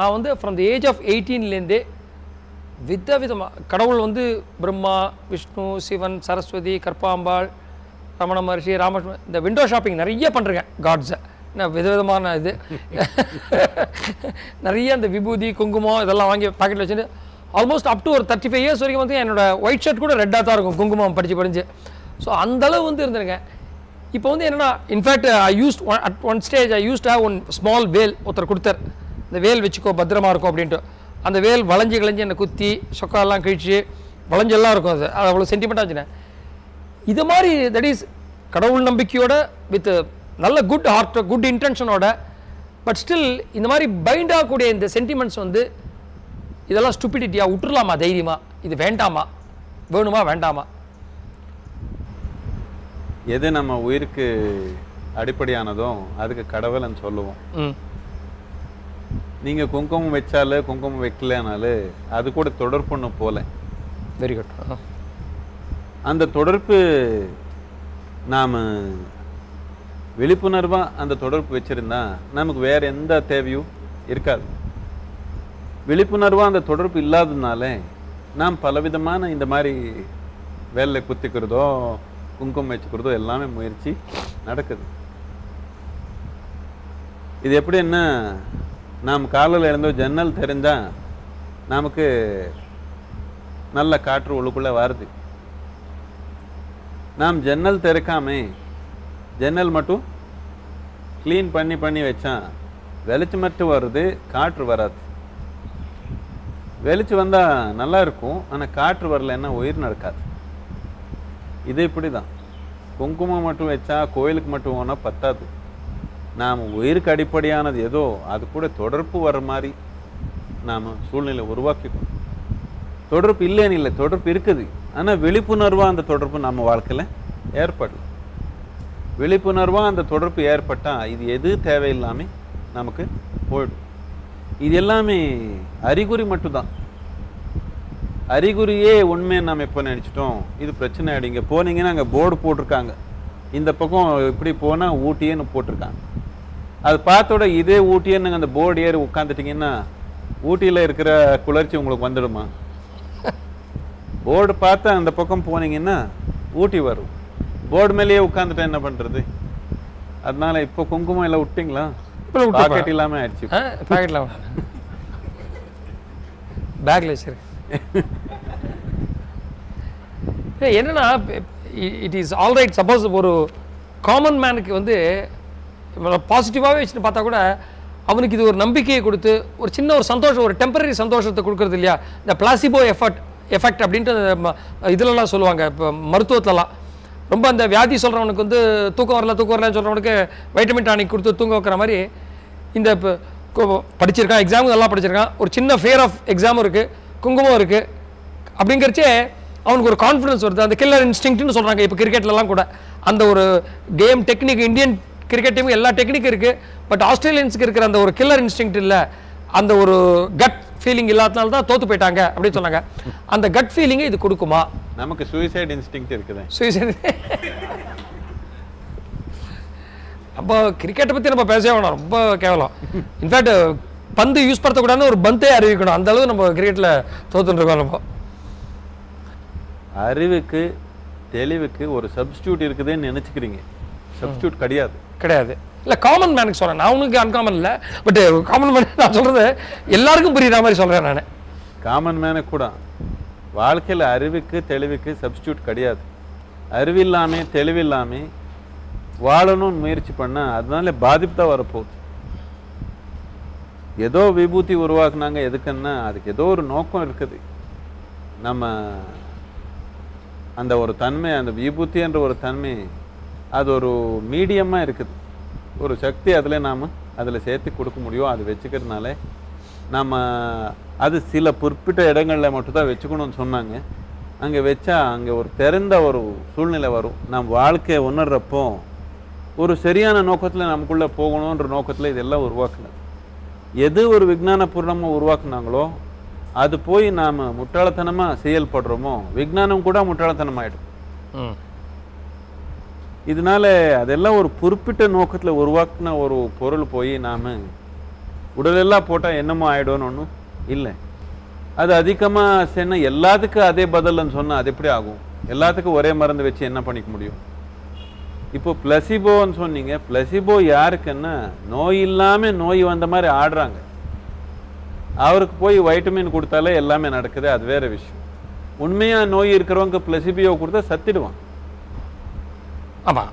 நான் வந்து from the age of எயிட்டீன்லேருந்தே வித விதமாக கடவுள் வந்து பிரம்மா விஷ்ணு சிவன் சரஸ்வதி கற்பாம்பாள் ரமண மகர்ஷி ராமகிருஷ்ண இந்த விண்டோ ஷாப்பிங் நிறைய பண்ணுறேங்க காட்ஸை என்ன விதவிதமான இது. நிறைய இந்த விபூதி குங்குமம் இதெல்லாம் வாங்கி பாக்கெட்டில் வச்சுட்டு ஆல்மோஸ்ட் அப் டு ஒரு தேர்ட்டி ஃபைவ் இயர்ஸ் வரைக்கும் வந்து என்னோட ஒயிட் ஷர்ட் கூட ரெட்டாக தான் இருக்கும் குங்குமம் படிச்சு படிஞ்சு. ஸோ அந்தளவு வந்து இருந்திருங்க. இப்போ வந்து என்னென்னா in fact I use at one stage I used one small வேல் ஒருத்தர் கொடுத்தார். இந்த வேல் வச்சுக்கோ பத்திரமா இருக்கும் அப்படின்ட்டு. அந்த வேல் வளைஞ்சு கிளைஞ்சு என்னை குத்தி சொக்காலாம் கிழிச்சு வளைஞ்செல்லாம் இருக்கும் அது. அது அவ்வளோ சென்டிமெண்ட்டாக வச்சுனேன் இது மாதிரி தட் இஸ் கடவுள் நம்பிக்கையோட வித் நல்ல குட் ஹார்ட் குட் இன்டென்ஷனோட பட் ஸ்டில் இந்த மாதிரி பைண்ட் ஆகக்கூடிய இந்த சென்டிமெண்ட்ஸ் வந்து இதெல்லாம் ஸ்டூபிடிட்டியா விட்டுறலாமா தைரியமா? இது வேண்டாமா? வேணுமா வேண்டாமா? எது நம்ம உயிருக்கு அடிப்படையானதோ அதுக்கு கடவுள்னு சொல்லுவோம். ம் நீங்க குங்குமம் வச்சாலு குங்குமம் வைக்கலனாலு அது கூட தொடர்புன்னு போல. வெரி குட் அந்த தொடர்பு நாம் விழிப்புணர்வா அந்த தொடர்பு வச்சிருந்தா நமக்கு வேற எந்த தேவையும் இருக்காது. விழிப்புணர்வா அந்த தொடர்பு இல்லாததுனால நாம் பலவிதமான இந்த மாதிரி வேலையில் குத்திக்கிறதோ குங்குமம் வச்சுக்கிறதோ எல்லாமே முயற்சி நடக்குது. இது எப்படின்னா நாம் காலையில் இருந்தோ ஜன்னல் தெரிஞ்சால் நமக்கு நல்ல காற்று உள்ளுக்குள்ளே வருது. நாம் ஜன்னல் திறக்காமே ஜன்னல் மட்டும் க்ளீன் பண்ணி பண்ணி வச்சா வெளிச்சம் மட்டும் வருது காற்று வராது. வெளிச்சு வந்தால் நல்லா இருக்கும் ஆனால் காற்று வரலைன்னா உயிர் நடக்காது. இது இப்படி தான் குங்குமம் மட்டும் வச்சா கோயிலுக்கு மட்டும் போனால் பத்தாது. நாம் உயிருக்கு அடிப்படையானது ஏதோ அது கூட தொடர்பு வர மாதிரி நாம் சூழ்நிலை உருவாக்கிக்கணும். தொடர்பு இல்லைன்னு இல்லை தொடர்பு இருக்குது. ஆனால் விழிப்புணர்வாக அந்த தொடர்பு நம்ம வாழ்க்கையில் ஏற்படல. விழிப்புணர்வாக அந்த தொடர்பு ஏற்பட்டால் இது எது தேவையில்லாமல் நமக்கு போயிடும். இது எல்லாமே அறிகுறி மட்டும்தான். அறிகுறியே உண்மையை நாம் எப்போ நினச்சிட்டோம்? இது பிரச்சனை ஆகிடுங்க போனீங்கன்னா அங்கே போர்டு போட்டிருக்காங்க. இந்த பக்கம் இப்படி போனால் ஊட்டியேன்னு போட்டிருக்காங்க. அது பார்த்தோட இதே ஊட்டியேன்னு அந்த போர்டு ஏறி உட்காந்துட்டிங்கன்னா ஊட்டியில் இருக்கிற குளிர்ச்சி உங்களுக்கு வந்துடுமா? போர்டு பார்த்து அந்த பக்கம் போனீங்கன்னா ஊட்டி வரும். போர்டு மேலேயே உட்காந்துட்டா என்ன பண்றது? அதனால இப்போ குங்குமம் எல்லாம் விட்டீங்களா? பாக்கெட் இல்லாம ஆயிடுச்சு பாக்கெட்டில் பேக்கில் வச்சிருக்கு ஏய், என்னன்னா இட் இஸ் ஆல்ரைட் சப்போஸ் ஒரு காமன் மேனுக்கு வந்து பாசிட்டிவாகவே வச்சுட்டு பார்த்தா கூட அவனுக்கு இது ஒரு நம்பிக்கையை கொடுத்து ஒரு சின்ன ஒரு சந்தோஷம் ஒரு டெம்பரரி சந்தோஷத்தை கொடுக்குறது இல்லையா? இந்த பிளாசிபோ எஃபர்ட் எஃபெக்ட் அப்படின்ட்டு இதிலலாம் இதுலலாம் சொல்லுவாங்க இப்போ மருத்துவத்திலலாம். ரொம்ப அந்த வியாதி சொல்கிறவனுக்கு வந்து தூக்கம் வரல தூக்கம் வரலன்னு சொல்கிறவனுக்கு வைட்டமின் டானிக் கொடுத்து தூங்க வைக்கிற மாதிரி இந்த இப்போ படிச்சிருக்கான் எக்ஸாமும் நல்லா படிச்சிருக்கான். ஒரு சின்ன ஃபியர் ஆஃப் எக்ஸாமும் இருக்குது குங்குமம் இருக்குது அப்படிங்கிறச்சே அவனுக்கு ஒரு கான்ஃபிடன்ஸ் வருது. அந்த கில்லர் இன்ஸ்டிங்க்ட்னு சொல்கிறாங்க இப்போ கிரிக்கெட்லலாம் கூட. அந்த ஒரு game technique Indian cricket team எல்லா டெக்னிக் இருக்குது பட் ஆஸ்திரேலியன்ஸுக்கு இருக்கிற அந்த ஒரு கில்லர் இன்ஸ்டிங்க்ட் இல்லை. அந்த ஒரு கட் ஃபீலிங் இல்லாதனால தான் தோத்து போயிட்டாங்க அப்படின்னு சொன்னாங்க. அந்த கட் ஃபீலிங்கை இது கொடுக்குமா? நமக்கு சூசைட் இன்ஸ்டிங் இருக்குது. சுயசரி அப்போ கிரிக்கெட்டை பற்றி நம்ம பேசவே வேணாம். ரொம்ப கேவலம். இன்ஃபேக்ட் பந்து யூஸ் படுத்தக்கூடாதுன்னு ஒரு பந்தே அறிவிக்கணும். அந்த அளவு நம்ம கிரிக்கெட்டில் தோத்துட்டு இருக்கோம் நம்ம. அறிவுக்கு தெளிவுக்கு ஒரு சப்ஸ்டியூட் இருக்குதுன்னு நினைச்சுக்கிறீங்க. சப்ஸ்டியூட் கிடையாது. கிடையாது. இல்லை காமன் மேனுக்கு சொல்கிறேன் நான் உனக்கு அன்காமன் இல்லை. பட் காமன் மேன் நான் சொல்கிறது எல்லாருக்கும் புரியுற மாதிரி சொல்கிறேன் நான். காமன் மேனு கூட வாழ்க்கையில அறிவுக்கு தெளிவுக்கு சப்ஸ்டியூட் கிடையாது. அறிவில்லாம தெளிவில்லாம வாழணும்னு முயற்சி பண்ணா அதனால பாதிப்பு தான் வரப்போகுது. ஏதோ விபூதி உருவாக்குனாங்க எதுக்குன்னா அதுக்கு ஏதோ ஒரு நோக்கம் இருக்குது. நம்ம அந்த ஒரு தன்மை அந்த விபூத்தி என்ற ஒரு தன்மை அது ஒரு மீடியமாக இருக்குது. ஒரு சக்தி அதில் நாம் அதில் சேர்த்து கொடுக்க முடியும். அது வச்சுக்கிறதுனால நம்ம அது சில குறிப்பிட்ட இடங்களில் மட்டும்தான் வச்சுக்கணும்னு சொன்னாங்க. அங்கே வச்சா அங்கே ஒரு திறந்த ஒரு சூழ்நிலை வரும். நம் வாழ்க்கையை உணர்றப்போ ஒரு சரியான நோக்கத்தில் நமக்குள்ளே போகணுன்ற நோக்கத்தில் இதெல்லாம் உருவாக்குனது. எது ஒரு விஜானபூர்ணமாக உருவாக்குனாங்களோ அது போய் நாம் முட்டாள்தனமாக செயல்படுறோமோ விஞ்ஞானம் கூட முட்டாள்தனமாயிடும். ம். இதனால அதெல்லாம் ஒரு குறிப்பிட்ட நோக்கத்தில் உருவாக்குன ஒரு பொருள் போய் நாம் உடலெல்லாம் போட்டால் என்னமோ ஆயிடும்னு ஒன்றும் இல்லை. அது அதிகமாக சென்ன எல்லாத்துக்கும் அதே பதில்னு சொன்னால் அது எப்படி ஆகும்? எல்லாத்துக்கும் ஒரே மருந்து வச்சு என்ன பண்ணிக்க முடியும்? இப்போ பிளசிபோன்னு சொன்னீங்க. பிளசிபோ யாருக்குன்னா நோய் இல்லாமல் நோய் வந்த மாதிரி ஆடுறாங்க. அவருக்கு போய் வைட்டமின் கொடுத்தாலே எல்லாமே நடக்குது அது வேற விஷயம். உண்மையா நோய் இருக்கிறவங்க பிளசிபியோ கொடுத்தா சத்திடுவான். ஆமாம்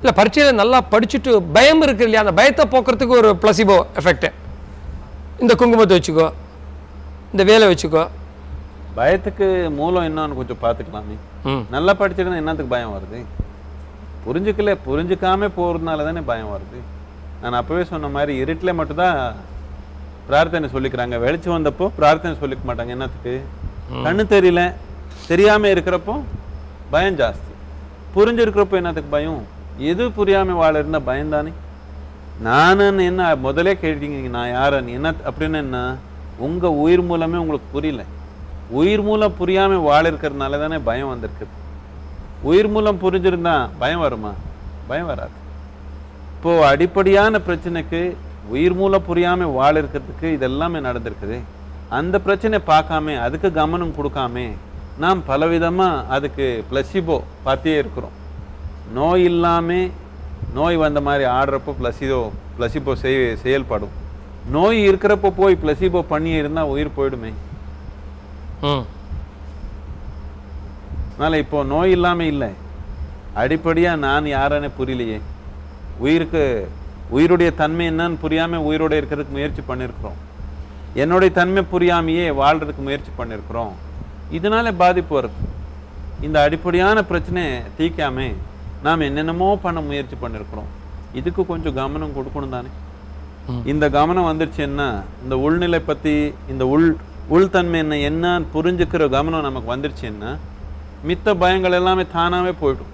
இல்லை பரீட்சையில் நல்லா படிச்சுட்டு பயம் இருக்கு இல்லையா? அந்த பயத்தை போக்குறதுக்கு ஒரு பிளசிபோ எஃபெக்ட் இந்த குங்குமத்தை வச்சுக்கோ இந்த வேலை வச்சுக்கோ. பயத்துக்கு மூலம் என்னன்னு கொஞ்சம் பார்த்துக்கலாமே. நல்லா படிச்சிருந்தா என்னத்துக்கு பயம் வருது? புரிஞ்சுக்கல புரிஞ்சுக்காம போறதுனால தானே பயம் வருது? நான் அப்பவே சொன்ன மாதிரி இருட்டில் மட்டும்தான் பிரார்த்தனை சொல்லிக்கிறாங்க. வெளிச்சம் வந்தப்போ பிரார்த்தனை சொல்லிக்க மாட்டாங்க. என்னத்துக்கு? கண்ணு தெரியல. தெரியாம இருக்கிறப்போ பயம் ஜாஸ்தி. புரிஞ்சிருக்கிறப்போ என்னத்துக்கு பயம்? எது புரியாம வாழ இருந்தா பயம் தானே நானுன்னு என்ன முதலே கேட்டீங்க நான் யாரன்னு என்ன அப்படின்னு என்ன? உங்க உயிர் மூலமே உங்களுக்கு புரியல. உயிர் மூலம் புரியாம வாழ இருக்கிறதுனால தானே பயம் வந்திருக்குது உயிர் மூலம் புரிஞ்சிருந்தா பயம் வருமா? பயம் வராது. இப்போ அடிப்படையான பிரச்சனைக்கு உயிர் மூலம் புரியாம வாழ இருக்கிறதுக்கு இதெல்லாமே நடந்திருக்குது. அந்த பிரச்சனை பார்க்காம அதுக்கு கவனம் கொடுக்காம நாம் பலவிதமா அதுக்கு பிளசிபோ பார்த்தே இருக்கிறோம். நோய் இல்லாம நோய் வந்த மாதிரி ஆடுறப்போ பிளசிபோ பிளசிபோ செய் செயல்படும். நோய் இருக்கிறப்போ போய் பிளசிபோ பண்ணி இருந்தா உயிர் போயிடுமே. அதனால இப்போ நோய் இல்லாம இல்லை. அடிப்படையா நான் யாருன்னு புரியலையே. உயிருக்கு உயிருடைய தன்மை என்னன்னு புரியாம உயிரோட இருக்கிறதுக்கு முயற்சி பண்ணியிருக்கிறோம் என்னுடைய தன்மை புரியாமையே வாழ்றதுக்கு முயற்சி பண்ணியிருக்கிறோம் இதனால பாதிப்பு வருது. இந்த அடிப்படையான பிரச்சனையை தீக்காம நாம் என்னென்னமோ பண்ண முயற்சி பண்ணியிருக்கிறோம் இதுக்கு கொஞ்சம் கவனம் கொடுக்கணும் தானே. இந்த கவனம் வந்துருச்சுன்னா இந்த உள்நிலை பத்தி இந்த உள் உள்தன்மை என்ன என்னன்னு புரிஞ்சுக்கிற கவனம் நமக்கு வந்துருச்சுன்னா மித்த பயங்கள் எல்லாமே தானாவே போயிடும்.